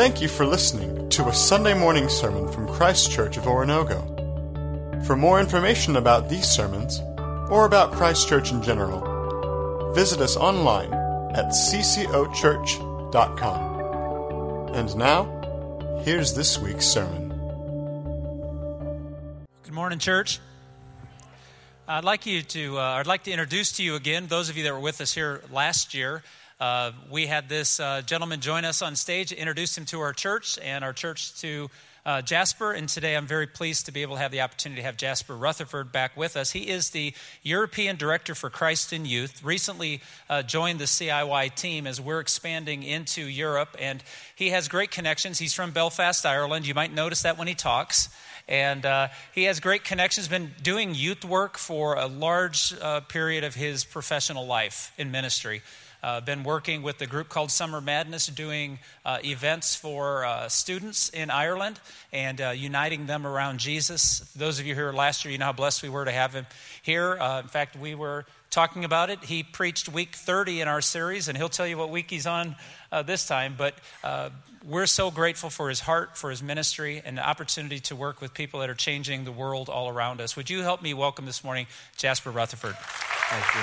Thank you for listening to a Sunday morning sermon from Christ Church of Oronogo. For more information about these sermons, or about Christ Church in general, visit us online at ccochurch.com. And now, here's this week's sermon. Good morning, church. I'd like you to. Uh, I'd like to introduce to you again those of you that were with us here last year. Uh, we had this uh, gentleman join us on stage, introduced him to our church and our church to uh, Jasper. And today I'm very pleased to be able to have the opportunity to have Jasper Rutherford back with us. He is the European Director for Christ in Youth, recently uh, joined the CIY team as we're expanding into Europe. And he has great connections. He's from Belfast, Ireland. You might notice that when he talks. And uh, he has great connections, been doing youth work for a large uh, period of his professional life in ministry. Uh, been working with a group called Summer Madness, doing uh, events for uh, students in Ireland and uh, uniting them around Jesus. Those of you here last year, you know how blessed we were to have him here. Uh, in fact, we were talking about it. He preached week 30 in our series, and he'll tell you what week he's on uh, this time. But we're so grateful for his heart, for his ministry, and the opportunity to work with people that are changing the world all around us. Would you help me welcome this morning Jasper Rutherford? Thank you.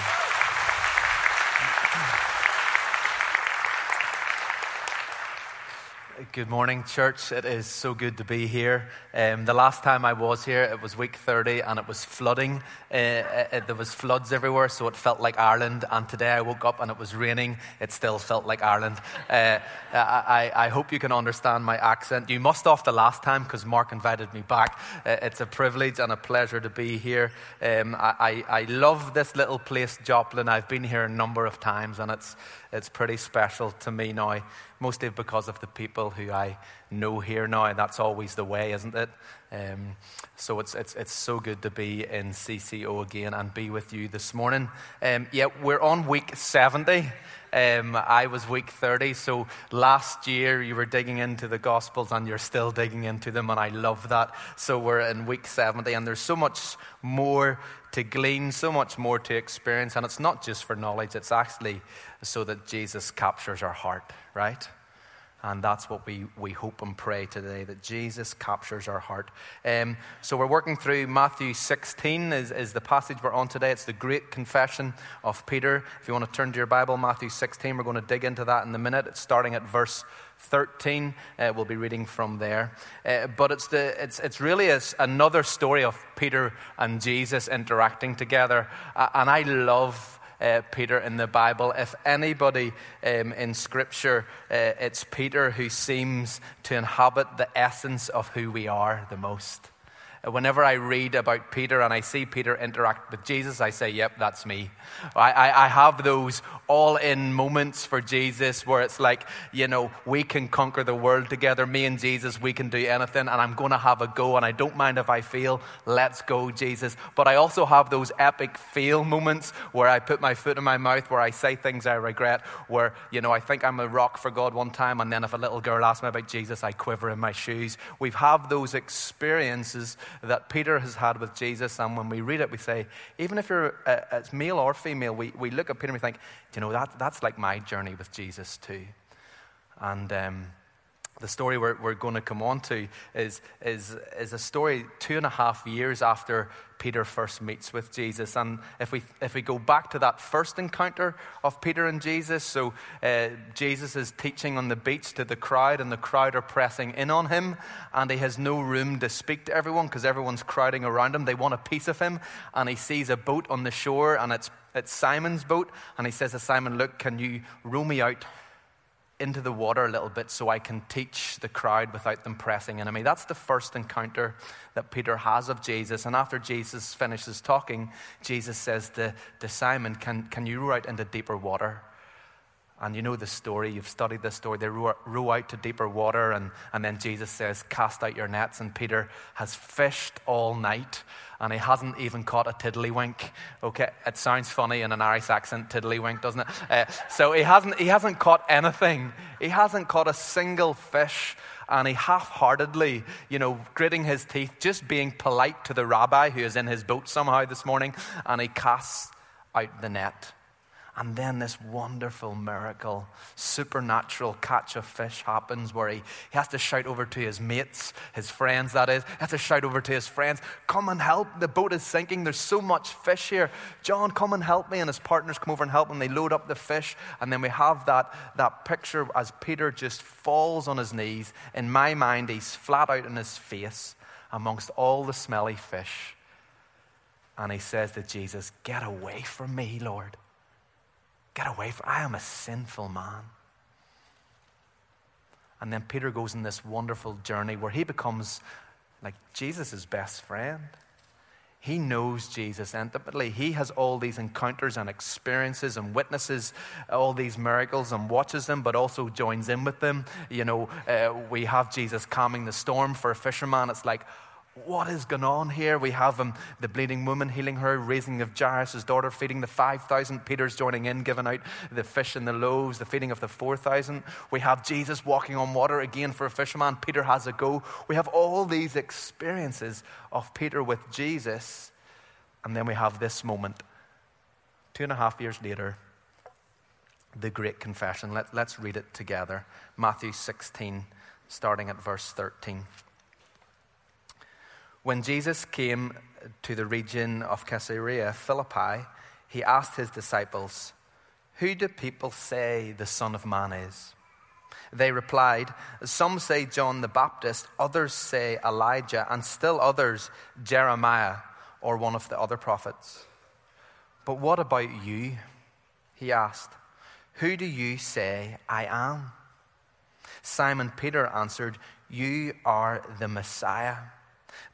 Good morning, church. It is so good to be here. Um, the last time I was here, it was week 30 and it was flooding. Uh, uh, there was floods everywhere, so it felt like Ireland. And today I woke up and it was raining. It still felt like Ireland. Uh, I, I, hope you can understand my accent. You must off the last time because Mark invited me back. Uh, it's a privilege and a pleasure to be here. Um, I, I, I love this little place, Joplin. I've been here a number of times and it's, it's pretty special to me now mostly because of the people who I know here now. And that's always the way, isn't it? Um, so it's, it's, it's so good to be in CCO again and be with you this morning. Um, yeah, we're on week 70. Um, I was week 30, so last year you were digging into the Gospels and you're still digging into them, and I love that. So we're in week 70, and there's so much more to glean, so much more to experience, and it's not just for knowledge, it's actually so that Jesus captures our heart, right? And that's what we, we hope and pray today, that Jesus captures our heart. Um, so we're working through Matthew 16 is, is the passage we're on today. It's the great confession of Peter. If you want to turn to your Bible, Matthew 16, we're going to dig into that in a minute. It's starting at verse 13. Uh, we'll be reading from there. Uh, but it's, the, it's, it's really a, another story of Peter and Jesus interacting together. Uh, and I love uh, Peter in the Bible. If anybody um, in Scripture, uh, it's Peter who seems to inhabit the essence of who we are the most. Whenever I read about Peter and I see Peter interact with Jesus, I say, yep, that's me. I, I, I have those all in moments for Jesus where it's like, you know, we can conquer the world together. Me and Jesus, we can do anything, and I'm going to have a go, and I don't mind if I fail. Let's go, Jesus. But I also have those epic fail moments where I put my foot in my mouth, where I say things I regret, where, you know, I think I'm a rock for God one time, and then if a little girl asks me about Jesus, I quiver in my shoes. We've had those experiences that Peter has had with Jesus. And when we read it, we say, even if you're uh, it's male or female, we, we look at Peter and we think, you know, that, that's like my journey with Jesus too. And um, the story we're, we're going to come on to is, is, is a story two and a half years after Peter first meets with Jesus. And if we, if we go back to that first encounter of Peter and Jesus, so uh, Jesus is teaching on the beach to the crowd, and the crowd are pressing in on him, and he has no room to speak to everyone because everyone's crowding around him. They want a piece of him, and he sees a boat on the shore, and it's, it's Simon's boat, and he says to Simon, Look, can you row me out? Into the water a little bit so I can teach the crowd without them pressing in on me. That's the first encounter that Peter has of Jesus. And after Jesus finishes talking, Jesus says to, to Simon, can, can you row out into deeper water? And you know the story, you've studied this story. They row, row out to deeper water, and, and then Jesus says, Cast out your nets. And Peter has fished all night, and he hasn't even caught a tiddlywink. Okay, it sounds funny in an Irish accent, tiddlywink, doesn't it? Uh, so he hasn't, he hasn't caught anything. He hasn't caught a single fish. And he half heartedly, you know, gritting his teeth, just being polite to the rabbi who is in his boat somehow this morning, and he casts out the net. And then this wonderful miracle, supernatural catch of fish happens where he, he has to shout over to his mates, his friends, that is. He has to shout over to his friends, Come and help. The boat is sinking. There's so much fish here. John, come and help me. And his partners come over and help him. They load up the fish. And then we have that, that picture as Peter just falls on his knees. In my mind, he's flat out in his face amongst all the smelly fish. And he says to Jesus, Get away from me, Lord. Get away from I am a sinful man. And then Peter goes in this wonderful journey where he becomes like Jesus' best friend. He knows Jesus intimately. He has all these encounters and experiences and witnesses all these miracles and watches them, but also joins in with them. You know, uh, we have Jesus calming the storm for a fisherman. It's like, what is going on here? We have um, the bleeding woman healing her, raising of Jairus' daughter, feeding the 5,000. Peter's joining in, giving out the fish and the loaves, the feeding of the 4,000. We have Jesus walking on water again for a fisherman. Peter has a go. We have all these experiences of Peter with Jesus. And then we have this moment, two and a half years later, the great confession. Let, let's read it together. Matthew 16, starting at verse 13. When Jesus came to the region of Caesarea Philippi, he asked his disciples, Who do people say the Son of Man is? They replied, Some say John the Baptist, others say Elijah, and still others Jeremiah or one of the other prophets. But what about you? He asked, Who do you say I am? Simon Peter answered, You are the Messiah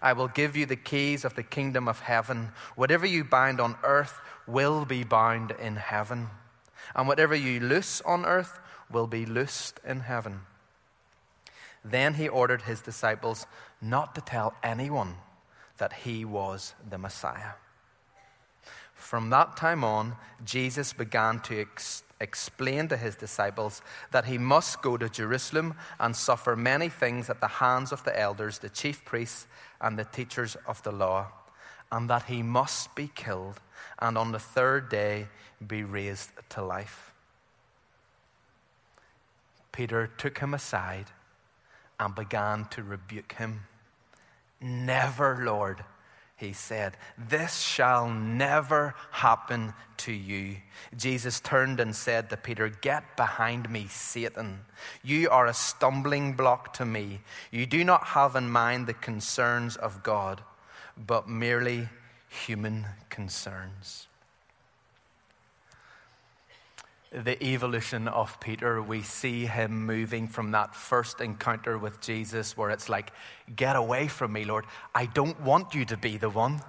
I will give you the keys of the kingdom of heaven. Whatever you bind on earth will be bound in heaven, and whatever you loose on earth will be loosed in heaven. Then he ordered his disciples not to tell anyone that he was the Messiah. From that time on, Jesus began to explain to his disciples that he must go to Jerusalem and suffer many things at the hands of the elders, the chief priests, and the teachers of the law, and that he must be killed and on the third day be raised to life. Peter took him aside and began to rebuke him. Never, Lord, he said, this shall never happen to you. Jesus turned and said to Peter, Get behind me, Satan. You are a stumbling block to me. You do not have in mind the concerns of God, but merely human concerns. The evolution of Peter, we see him moving from that first encounter with Jesus, where it's like, Get away from me, Lord. I don't want you to be the one.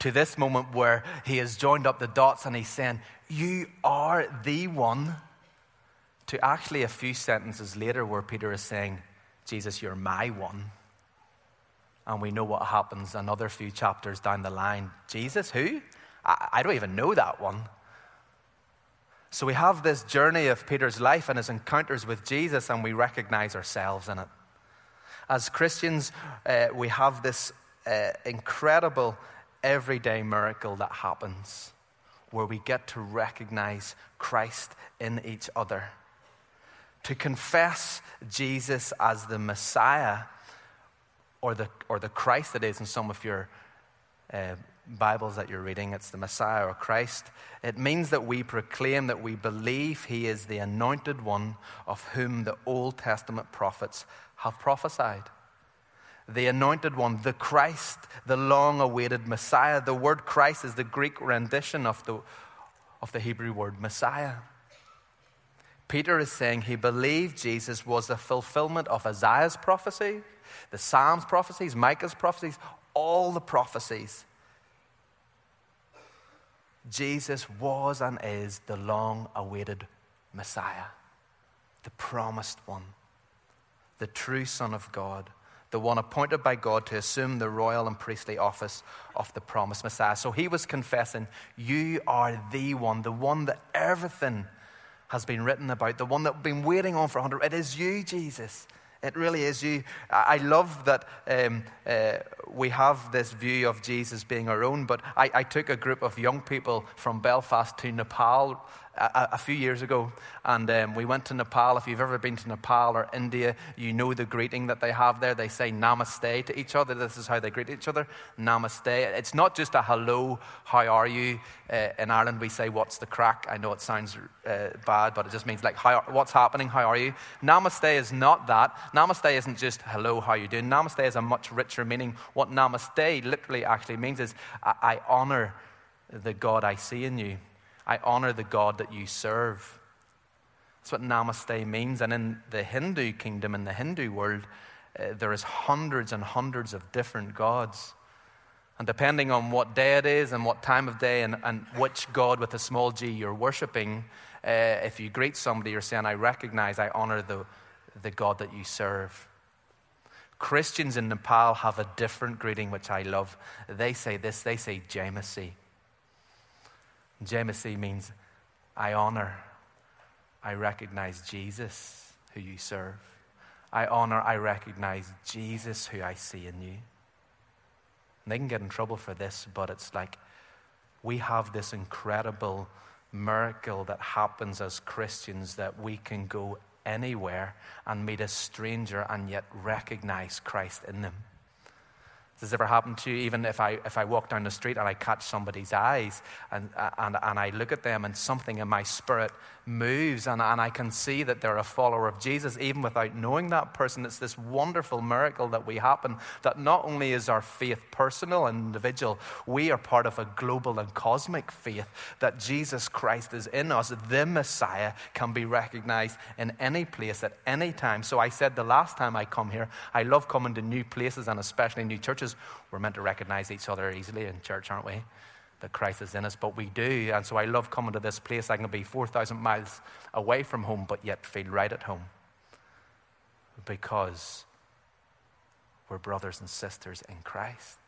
To this moment where he has joined up the dots and he's saying, You are the one. To actually a few sentences later, where Peter is saying, Jesus, you're my one. And we know what happens another few chapters down the line. Jesus, who? I, I don't even know that one. So we have this journey of Peter's life and his encounters with Jesus, and we recognize ourselves in it. As Christians, uh, we have this uh, incredible everyday miracle that happens where we get to recognize Christ in each other. To confess Jesus as the Messiah or the, or the Christ that is in some of your uh, Bibles that you're reading, it's the Messiah or Christ. It means that we proclaim that we believe he is the anointed one of whom the Old Testament prophets have prophesied. The anointed one, the Christ, the long awaited Messiah. The word Christ is the Greek rendition of the, of the Hebrew word Messiah. Peter is saying he believed Jesus was the fulfillment of Isaiah's prophecy, the Psalms prophecies, Micah's prophecies, all the prophecies. Jesus was and is the long awaited Messiah, the promised one, the true Son of God, the one appointed by God to assume the royal and priestly office of the promised Messiah. So he was confessing, You are the one, the one that everything has been written about, the one that we've been waiting on for 100. It is you, Jesus. It really is you. I love that um, uh, we have this view of Jesus being our own, but I, I took a group of young people from Belfast to Nepal a, a few years ago, and um, we went to Nepal. If you've ever been to Nepal or India, you know the greeting that they have there. They say namaste to each other. This is how they greet each other namaste. It's not just a hello, how are you? Uh, in Ireland, we say, what's the crack? I know it sounds uh, bad, but it just means like, how, what's happening? How are you? Namaste is not that. Namaste isn't just hello, how are you doing? Namaste is a much richer meaning. What namaste literally actually means is, I, I honor the God I see in you. I honor the God that you serve. That's what namaste means. And in the Hindu kingdom, in the Hindu world, uh, there is hundreds and hundreds of different gods. And depending on what day it is and what time of day and, and which God with a small g you're worshiping, uh, if you greet somebody, you're saying, I recognize, I honor the, the God that you serve. Christians in Nepal have a different greeting, which I love. They say this they say Jaimasi. Jaimasi means I honor, I recognize Jesus who you serve. I honor, I recognize Jesus who I see in you. And they can get in trouble for this, but it's like we have this incredible miracle that happens as Christians that we can go anywhere and meet a stranger and yet recognize Christ in them. Has this ever happened to you? Even if I, if I walk down the street and I catch somebody's eyes and, and, and I look at them and something in my spirit moves and, and I can see that they're a follower of Jesus, even without knowing that person, it's this wonderful miracle that we happen that not only is our faith personal and individual, we are part of a global and cosmic faith that Jesus Christ is in us. The Messiah can be recognized in any place at any time. So I said the last time I come here, I love coming to new places and especially new churches churches, we're meant to recognize each other easily in church, aren't we? That Christ is in us, but we do. And so I love coming to this place. I can be 4,000 miles away from home, but yet feel right at home. Because we're brothers and sisters in Christ.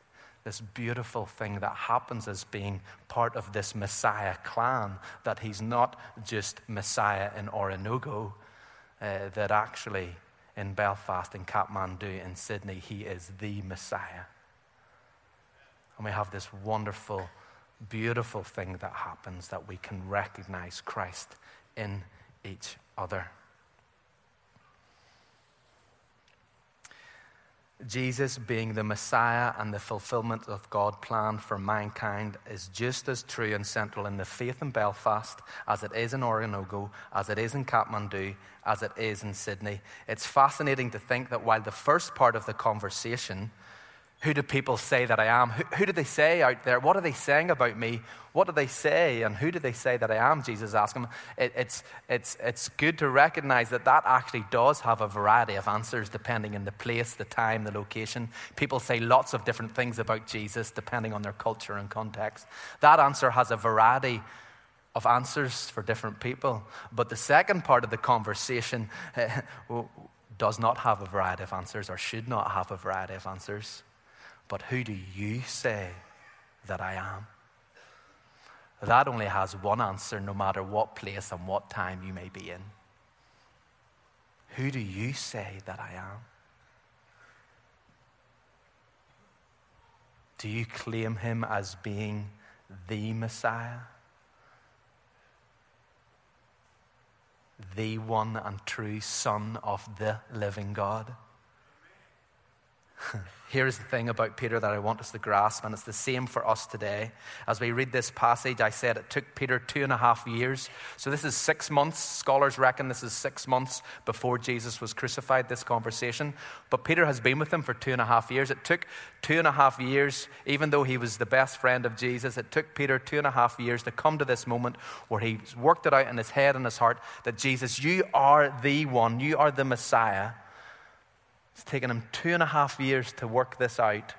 This beautiful thing that happens as being part of this Messiah clan, that he's not just Messiah in Oronogo, uh, that actually in Belfast, in Kathmandu, in Sydney. He is the Messiah. And we have this wonderful, beautiful thing that happens that we can recognize Christ in each other. Jesus being the Messiah and the fulfillment of God's plan for mankind is just as true and central in the faith in Belfast as it is in Oronogo, as it is in Kathmandu, as it is in Sydney. It's fascinating to think that while the first part of the conversation who do people say that I am? Who, who, do they say out there? What are they saying about me? What do they say? And who do they say that I am? Jesus asked him. It, it's, it's, it's good to recognize that that actually does have a variety of answers depending on the place, the time, the location. People say lots of different things about Jesus depending on their culture and context. That answer has a variety of answers for different people. But the second part of the conversation does not have a variety of answers or should not have a variety of answers. But who do you say that I am? That only has one answer, no matter what place and what time you may be in. Who do you say that I am? Do you claim him as being the Messiah? The one and true Son of the living God? Here's the thing about Peter that I want us to grasp, and it's the same for us today. As we read this passage, I said it took Peter two and a half years. So this is six months. Scholars reckon this is six months before Jesus was crucified, this conversation. But Peter has been with him for two and a half years. It took two and a half years, even though he was the best friend of Jesus, it took Peter two and a half years to come to this moment where he's worked it out in his head and his heart that Jesus, you are the one, you are the Messiah. It's taken him two and a half years to work this out. Do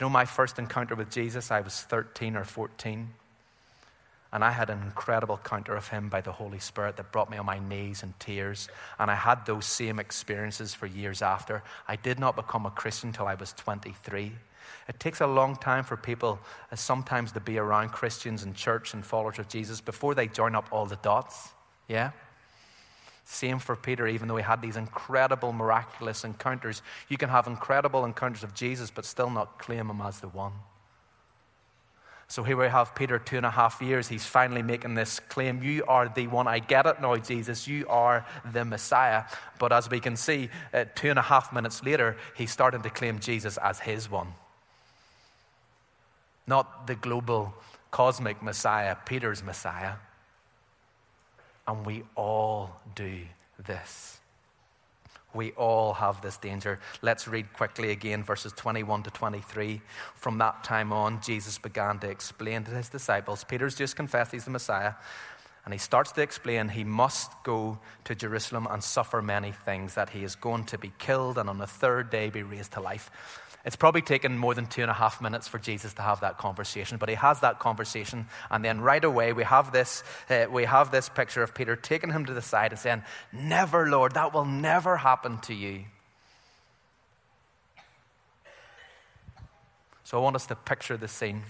you know my first encounter with Jesus? I was 13 or 14. And I had an incredible encounter of him by the Holy Spirit that brought me on my knees in tears. And I had those same experiences for years after. I did not become a Christian until I was 23. It takes a long time for people uh, sometimes to be around Christians and church and followers of Jesus before they join up all the dots. Yeah? Same for Peter, even though he had these incredible, miraculous encounters. You can have incredible encounters of Jesus, but still not claim him as the one. So here we have Peter, two and a half years. He's finally making this claim You are the one. I get it now, Jesus. You are the Messiah. But as we can see, uh, two and a half minutes later, he's starting to claim Jesus as his one. Not the global, cosmic Messiah, Peter's Messiah. And we all do this. We all have this danger. Let's read quickly again verses 21 to 23. From that time on, Jesus began to explain to his disciples Peter's just confessed he's the Messiah. And he starts to explain he must go to Jerusalem and suffer many things, that he is going to be killed and on the third day be raised to life. It's probably taken more than two and a half minutes for Jesus to have that conversation, but he has that conversation, and then right away we have this, uh, we have this picture of Peter taking him to the side and saying, Never, Lord, that will never happen to you. So I want us to picture the scene.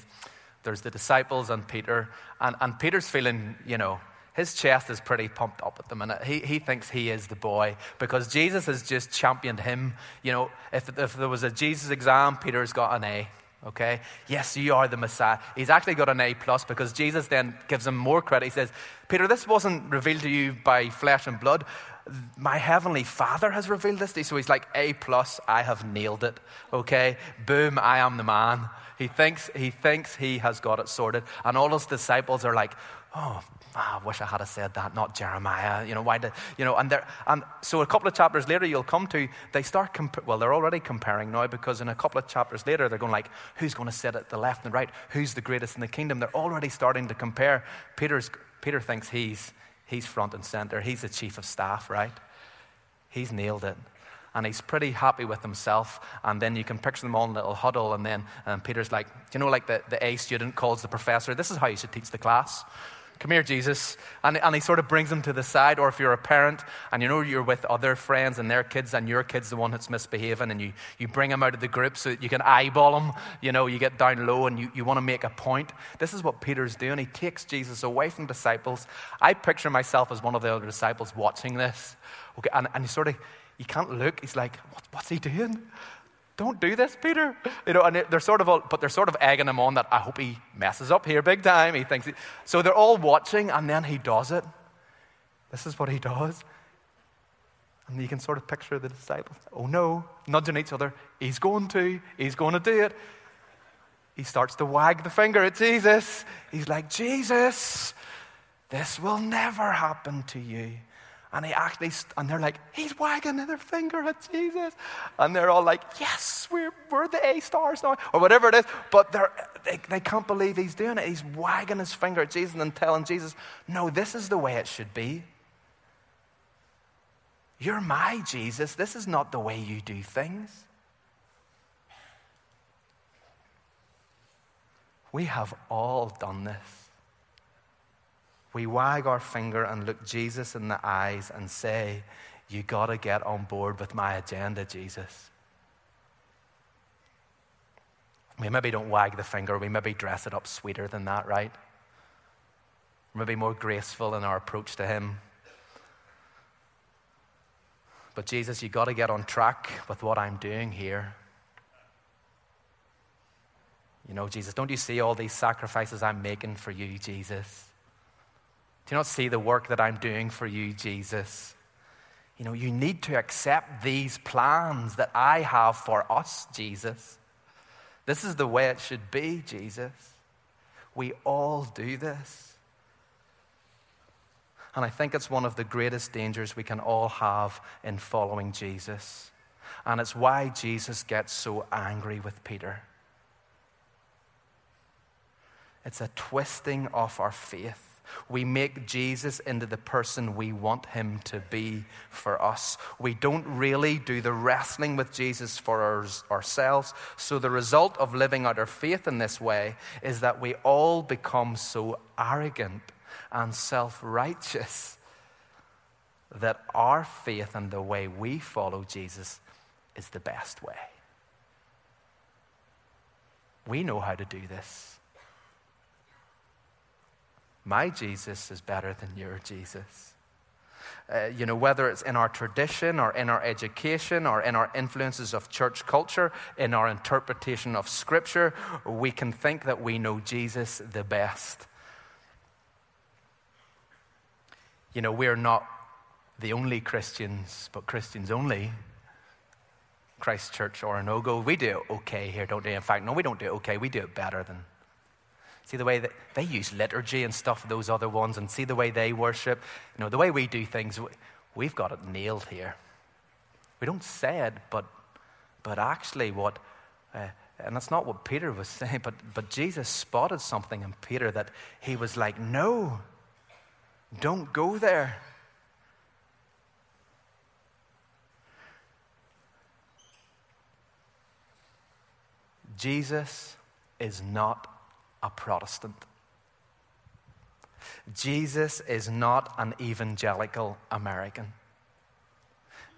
There's the disciples and Peter, and, and Peter's feeling, you know, his chest is pretty pumped up at the minute. He, he thinks he is the boy because Jesus has just championed him. You know, if, if there was a Jesus exam, Peter's got an A. Okay? Yes, you are the Messiah. He's actually got an A plus because Jesus then gives him more credit. He says, Peter, this wasn't revealed to you by flesh and blood. My heavenly Father has revealed this to you. So he's like, A plus, I have nailed it. Okay? Boom, I am the man. He thinks he thinks he has got it sorted. And all his disciples are like, oh, oh, I wish I had said that, not Jeremiah. You know, why did, you know, and, there, and so a couple of chapters later, you'll come to, they start, comp- well, they're already comparing now because in a couple of chapters later, they're going like, who's going to sit at the left and right? Who's the greatest in the kingdom? They're already starting to compare. Peter's, Peter thinks he's, he's front and center. He's the chief of staff, right? He's nailed it and he's pretty happy with himself. And then you can picture them all in a little huddle, and then and Peter's like, you know, like the, the A student calls the professor, this is how you should teach the class. Come here, Jesus. And, and he sort of brings them to the side. Or if you're a parent and you know you're with other friends and their kids and your kid's the one that's misbehaving and you, you bring them out of the group so that you can eyeball them. You know, you get down low and you, you want to make a point. This is what Peter's doing. He takes Jesus away from disciples. I picture myself as one of the other disciples watching this. Okay, and, and he sort of, you can't look. He's like, what, what's he doing? Don't do this, Peter. You know, and they're sort of, all, but they're sort of egging him on that I hope he messes up here big time. He thinks, he, so they're all watching, and then he does it. This is what he does. And you can sort of picture the disciples. Oh no, nudging each other. He's going to, he's going to do it. He starts to wag the finger at Jesus. He's like, Jesus, this will never happen to you. And he actually, and they're like, he's wagging their finger at Jesus. And they're all like, yes, we're, we're the A stars now, or whatever it is. But they, they can't believe he's doing it. He's wagging his finger at Jesus and telling Jesus, no, this is the way it should be. You're my Jesus. This is not the way you do things. We have all done this we wag our finger and look Jesus in the eyes and say, You got to get on board with my agenda, Jesus. We maybe don't wag the finger, we maybe dress it up sweeter than that, right? Maybe more graceful in our approach to Him. But Jesus, you got to get on track with what I'm doing here. You know, Jesus, don't you see all these sacrifices I'm making for you, Jesus? Do you not see the work that I'm doing for you, Jesus? You know, you need to accept these plans that I have for us, Jesus. This is the way it should be, Jesus. We all do this. And I think it's one of the greatest dangers we can all have in following Jesus. And it's why Jesus gets so angry with Peter. It's a twisting of our faith We make Jesus into the person we want him to be for us. We don't really do the wrestling with Jesus for our, ourselves. So, the result of living out our faith in this way is that we all become so arrogant and self righteous that our faith and the way we follow Jesus is the best way. We know how to do this. My Jesus is better than your Jesus. Uh, you know, whether it's in our tradition or in our education or in our influences of church culture, in our interpretation of Scripture, we can think that we know Jesus the best. You know, we're not the only Christians, but Christians only. Christ Church Oronogo, we do it okay here, don't we? In fact, no, we don't do it okay. We do it better than See the way that they use liturgy and stuff, those other ones, and see the way they worship. You know, the way we do things, we've got it nailed here. We don't say it, but, but actually, what, uh, and that's not what Peter was saying, but, but Jesus spotted something in Peter that he was like, no, don't go there. Jesus is not a Protestant. Jesus is not an evangelical American.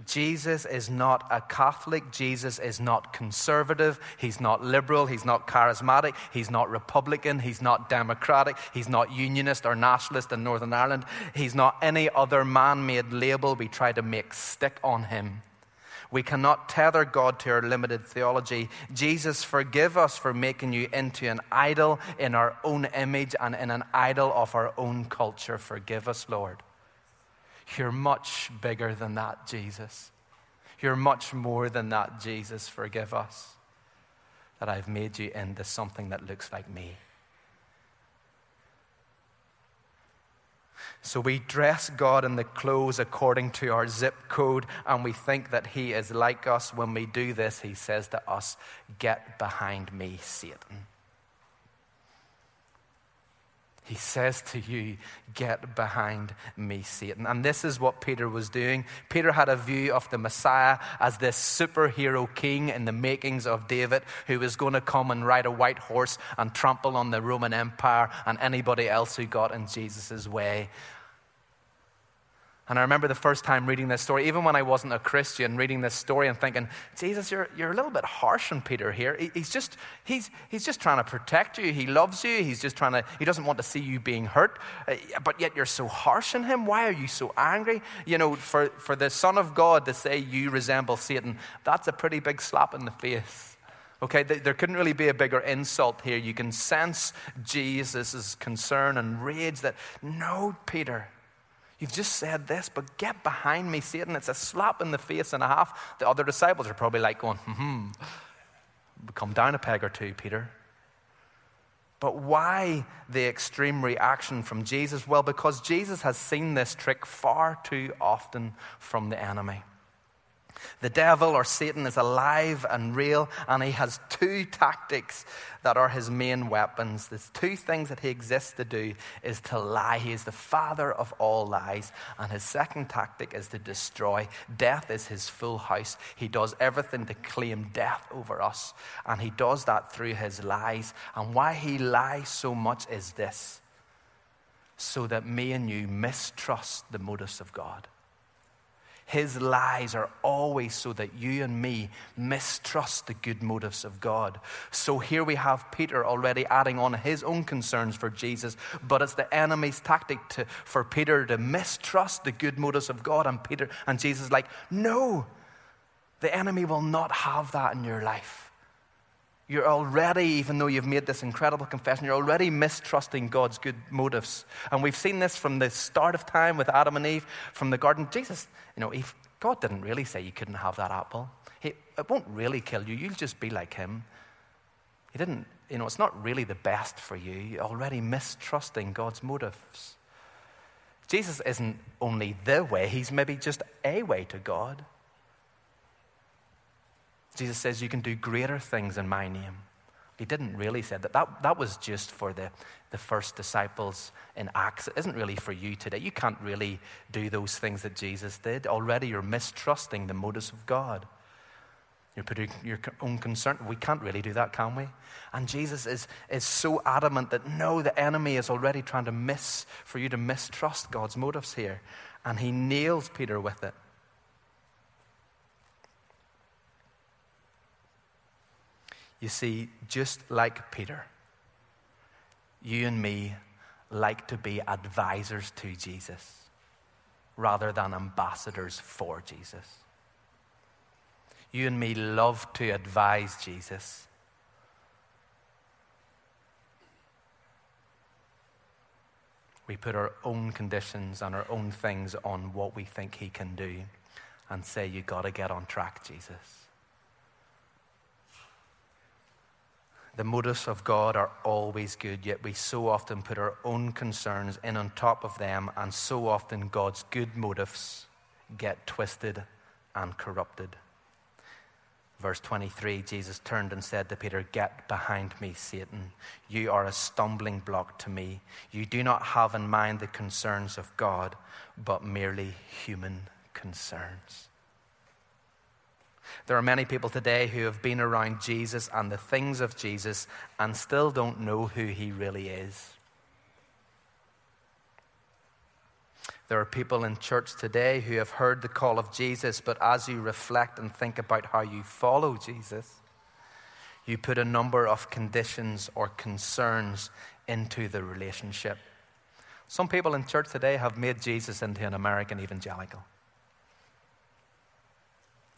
Jesus is not a Catholic. Jesus is not conservative. He's not liberal. He's not charismatic. He's not Republican. He's not Democratic. He's not Unionist or Nationalist in Northern Ireland. He's not any other man made label we try to make stick on him. We cannot tether God to our limited theology. Jesus, forgive us for making you into an idol in our own image and in an idol of our own culture. Forgive us, Lord. You're much bigger than that, Jesus. You're much more than that, Jesus. Forgive us that I've made you into something that looks like me. So we dress God in the clothes according to our zip code, and we think that He is like us. When we do this, He says to us, Get behind me, Satan. He says to you, Get behind me, Satan. And this is what Peter was doing. Peter had a view of the Messiah as this superhero king in the makings of David who was going to come and ride a white horse and trample on the Roman Empire and anybody else who got in Jesus' way. And I remember the first time reading this story, even when I wasn't a Christian, reading this story and thinking, Jesus, you're, you're a little bit harsh on Peter here. He's just, he's, he's just trying to protect you. He loves you. He's just trying to, he doesn't want to see you being hurt. Uh, but yet you're so harsh on him. Why are you so angry? You know, for, for the Son of God to say you resemble Satan, that's a pretty big slap in the face. Okay, there couldn't really be a bigger insult here. You can sense Jesus' concern and rage that, no, Peter, You've just said this, but get behind me, Satan. It's a slap in the face and a half. The other disciples are probably like going, hmm, come down a peg or two, Peter. But why the extreme reaction from Jesus? Well, because Jesus has seen this trick far too often from the enemy. The devil or Satan is alive and real, and he has two tactics that are his main weapons. There's two things that he exists to do is to lie. He is the father of all lies. And his second tactic is to destroy. Death is his full house. He does everything to claim death over us. And he does that through his lies. And why he lies so much is this so that me and you mistrust the motives of God. His lies are always so that you and me mistrust the good motives of God. So here we have Peter already adding on his own concerns for Jesus, but it's the enemy's tactic to, for Peter to mistrust the good motives of God. And Peter and Jesus like, no, the enemy will not have that in your life. You're already, even though you've made this incredible confession, you're already mistrusting God's good motives. And we've seen this from the start of time with Adam and Eve, from the garden. Jesus, you know, if God didn't really say you couldn't have that apple. He, it won't really kill you. You'll just be like him. He didn't, you know, it's not really the best for you. You're already mistrusting God's motives. Jesus isn't only the way, he's maybe just a way to God. Jesus says, You can do greater things in my name. He didn't really say that. That, that was just for the, the first disciples in Acts. It isn't really for you today. You can't really do those things that Jesus did. Already you're mistrusting the motives of God. You're putting your own concern. We can't really do that, can we? And Jesus is, is so adamant that no, the enemy is already trying to miss, for you to mistrust God's motives here. And he nails Peter with it. You see, just like Peter, you and me like to be advisors to Jesus rather than ambassadors for Jesus. You and me love to advise Jesus. We put our own conditions and our own things on what we think he can do and say, You got to get on track, Jesus. The motives of God are always good, yet we so often put our own concerns in on top of them, and so often God's good motives get twisted and corrupted. Verse 23 Jesus turned and said to Peter, Get behind me, Satan. You are a stumbling block to me. You do not have in mind the concerns of God, but merely human concerns. There are many people today who have been around Jesus and the things of Jesus and still don't know who he really is. There are people in church today who have heard the call of Jesus, but as you reflect and think about how you follow Jesus, you put a number of conditions or concerns into the relationship. Some people in church today have made Jesus into an American evangelical.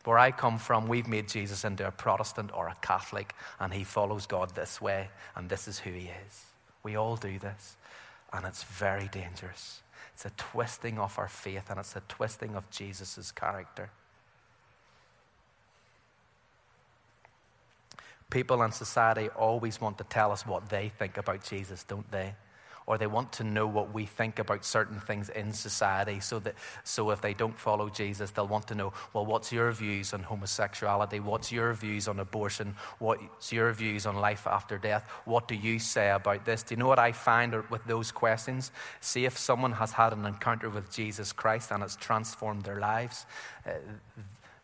Where I come from, we've made Jesus into a Protestant or a Catholic, and he follows God this way, and this is who he is. We all do this, and it's very dangerous. It's a twisting of our faith, and it's a twisting of Jesus' character. People in society always want to tell us what they think about Jesus, don't they? Or they want to know what we think about certain things in society so that so if they don't follow Jesus they'll want to know well what's your views on homosexuality? What's your views on abortion? What's your views on life after death? What do you say about this? Do you know what I find with those questions? See if someone has had an encounter with Jesus Christ and it's transformed their lives uh,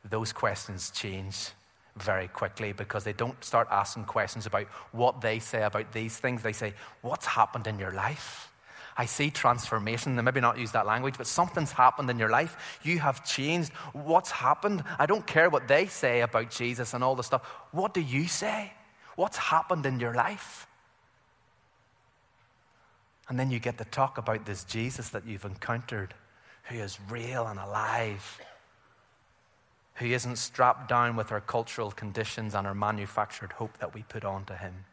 those questions change very quickly because they don't start asking questions about what they say about these things. They say, What's happened in your life? I see transformation. They maybe not use that language, but something's happened in your life. You have changed. What's happened? I don't care what they say about Jesus and all the stuff. What do you say? What's happened in your life? And then you get to talk about this Jesus that you've encountered who is real and alive who isn't strapped down with our cultural conditions and our manufactured hope that we put onto him.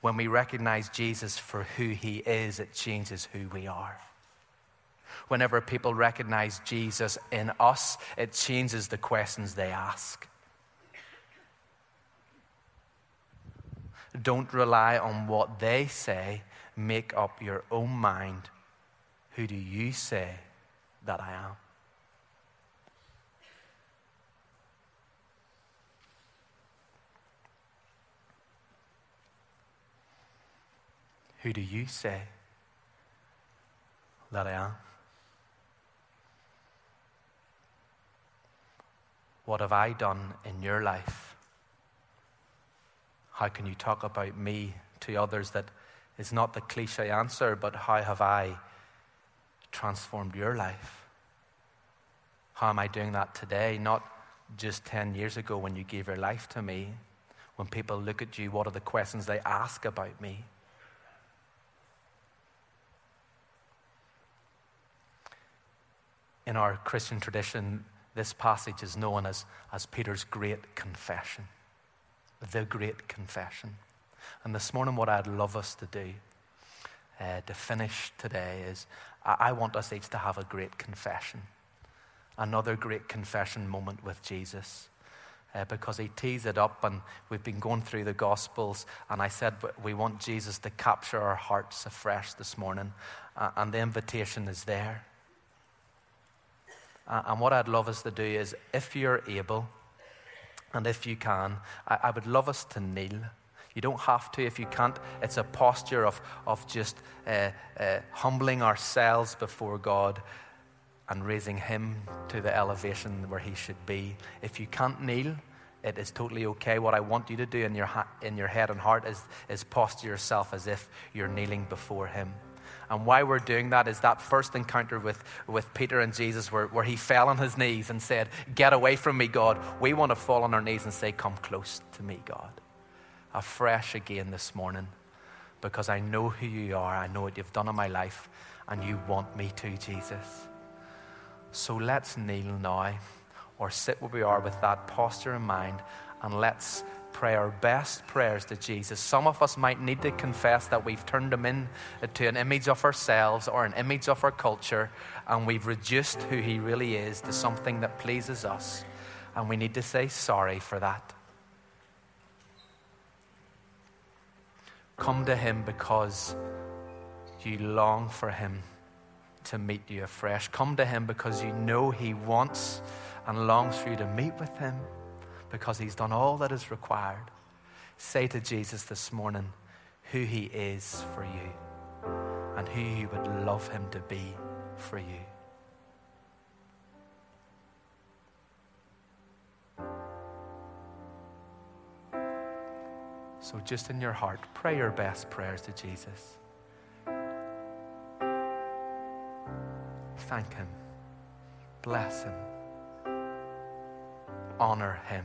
When we recognize Jesus for who he is, it changes who we are. Whenever people recognize Jesus in us, it changes the questions they ask. Don't rely on what they say, make up your own mind. Who do you say that I am? Who do you say that I am? What have I done in your life? How can you talk about me to others that is not the cliche answer, but how have I transformed your life? How am I doing that today? Not just 10 years ago when you gave your life to me. When people look at you, what are the questions they ask about me? In our Christian tradition, this passage is known as, as Peter's great confession, the great confession. And this morning, what I'd love us to do uh, to finish today is I, I want us each to have a great confession, another great confession moment with Jesus. Uh, because he tees it up, and we've been going through the Gospels. And I said we want Jesus to capture our hearts afresh this morning, uh, and the invitation is there. Uh, and what I'd love us to do is, if you're able, and if you can, I, I would love us to kneel. You don't have to if you can't. It's a posture of, of just uh, uh, humbling ourselves before God and raising Him to the elevation where He should be. If you can't kneel, it is totally okay. What I want you to do in your, ha- in your head and heart is, is posture yourself as if you're kneeling before Him. And why we're doing that is that first encounter with, with Peter and Jesus, where, where he fell on his knees and said, Get away from me, God. We want to fall on our knees and say, Come close to me, God. Afresh again this morning, because I know who you are. I know what you've done in my life, and you want me to, Jesus. So let's kneel now or sit where we are with that posture in mind and let's pray our best prayers to Jesus. Some of us might need to confess that we've turned him in uh, to an image of ourselves or an image of our culture and we've reduced who he really is to something that pleases us. And we need to say sorry for that. Come to him because you long for him to meet you afresh. Come to Him because you know He wants and longs for you to meet with Him because He's done all that is required. Say to Jesus this morning who He is for you and who you would love Him to be for you. So, just in your heart, pray your best prayers to Jesus. Thank Him. Bless Him. Honor Him.